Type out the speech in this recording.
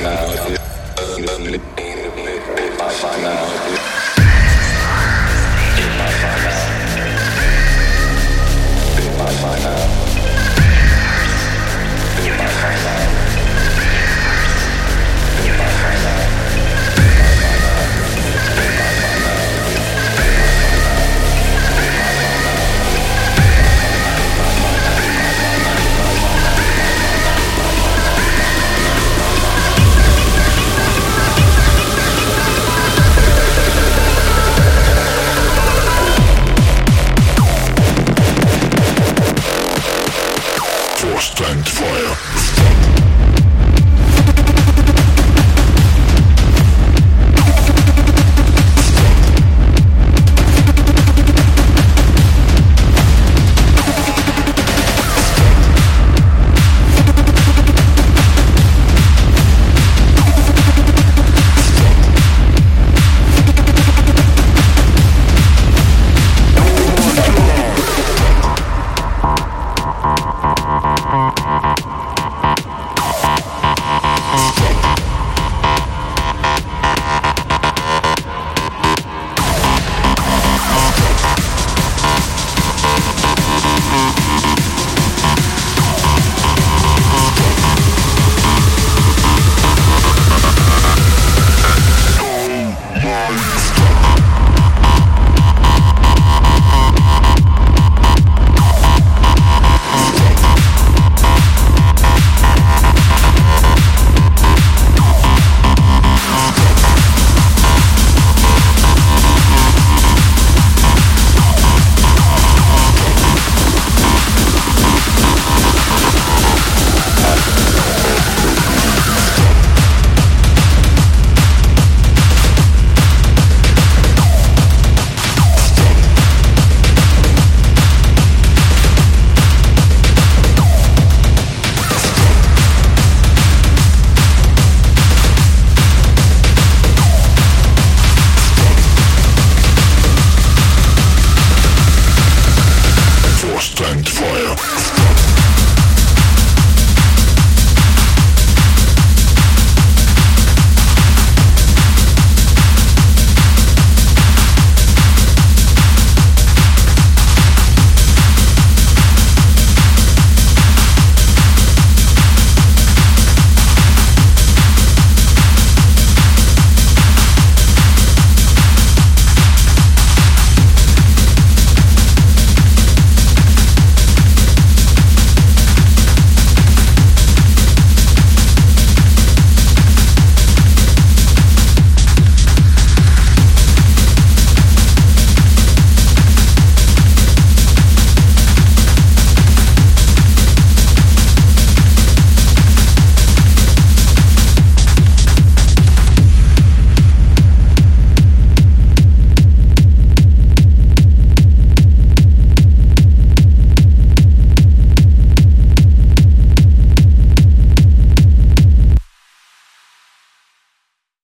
Gracias. Lost Fire. Vorstand Feuer.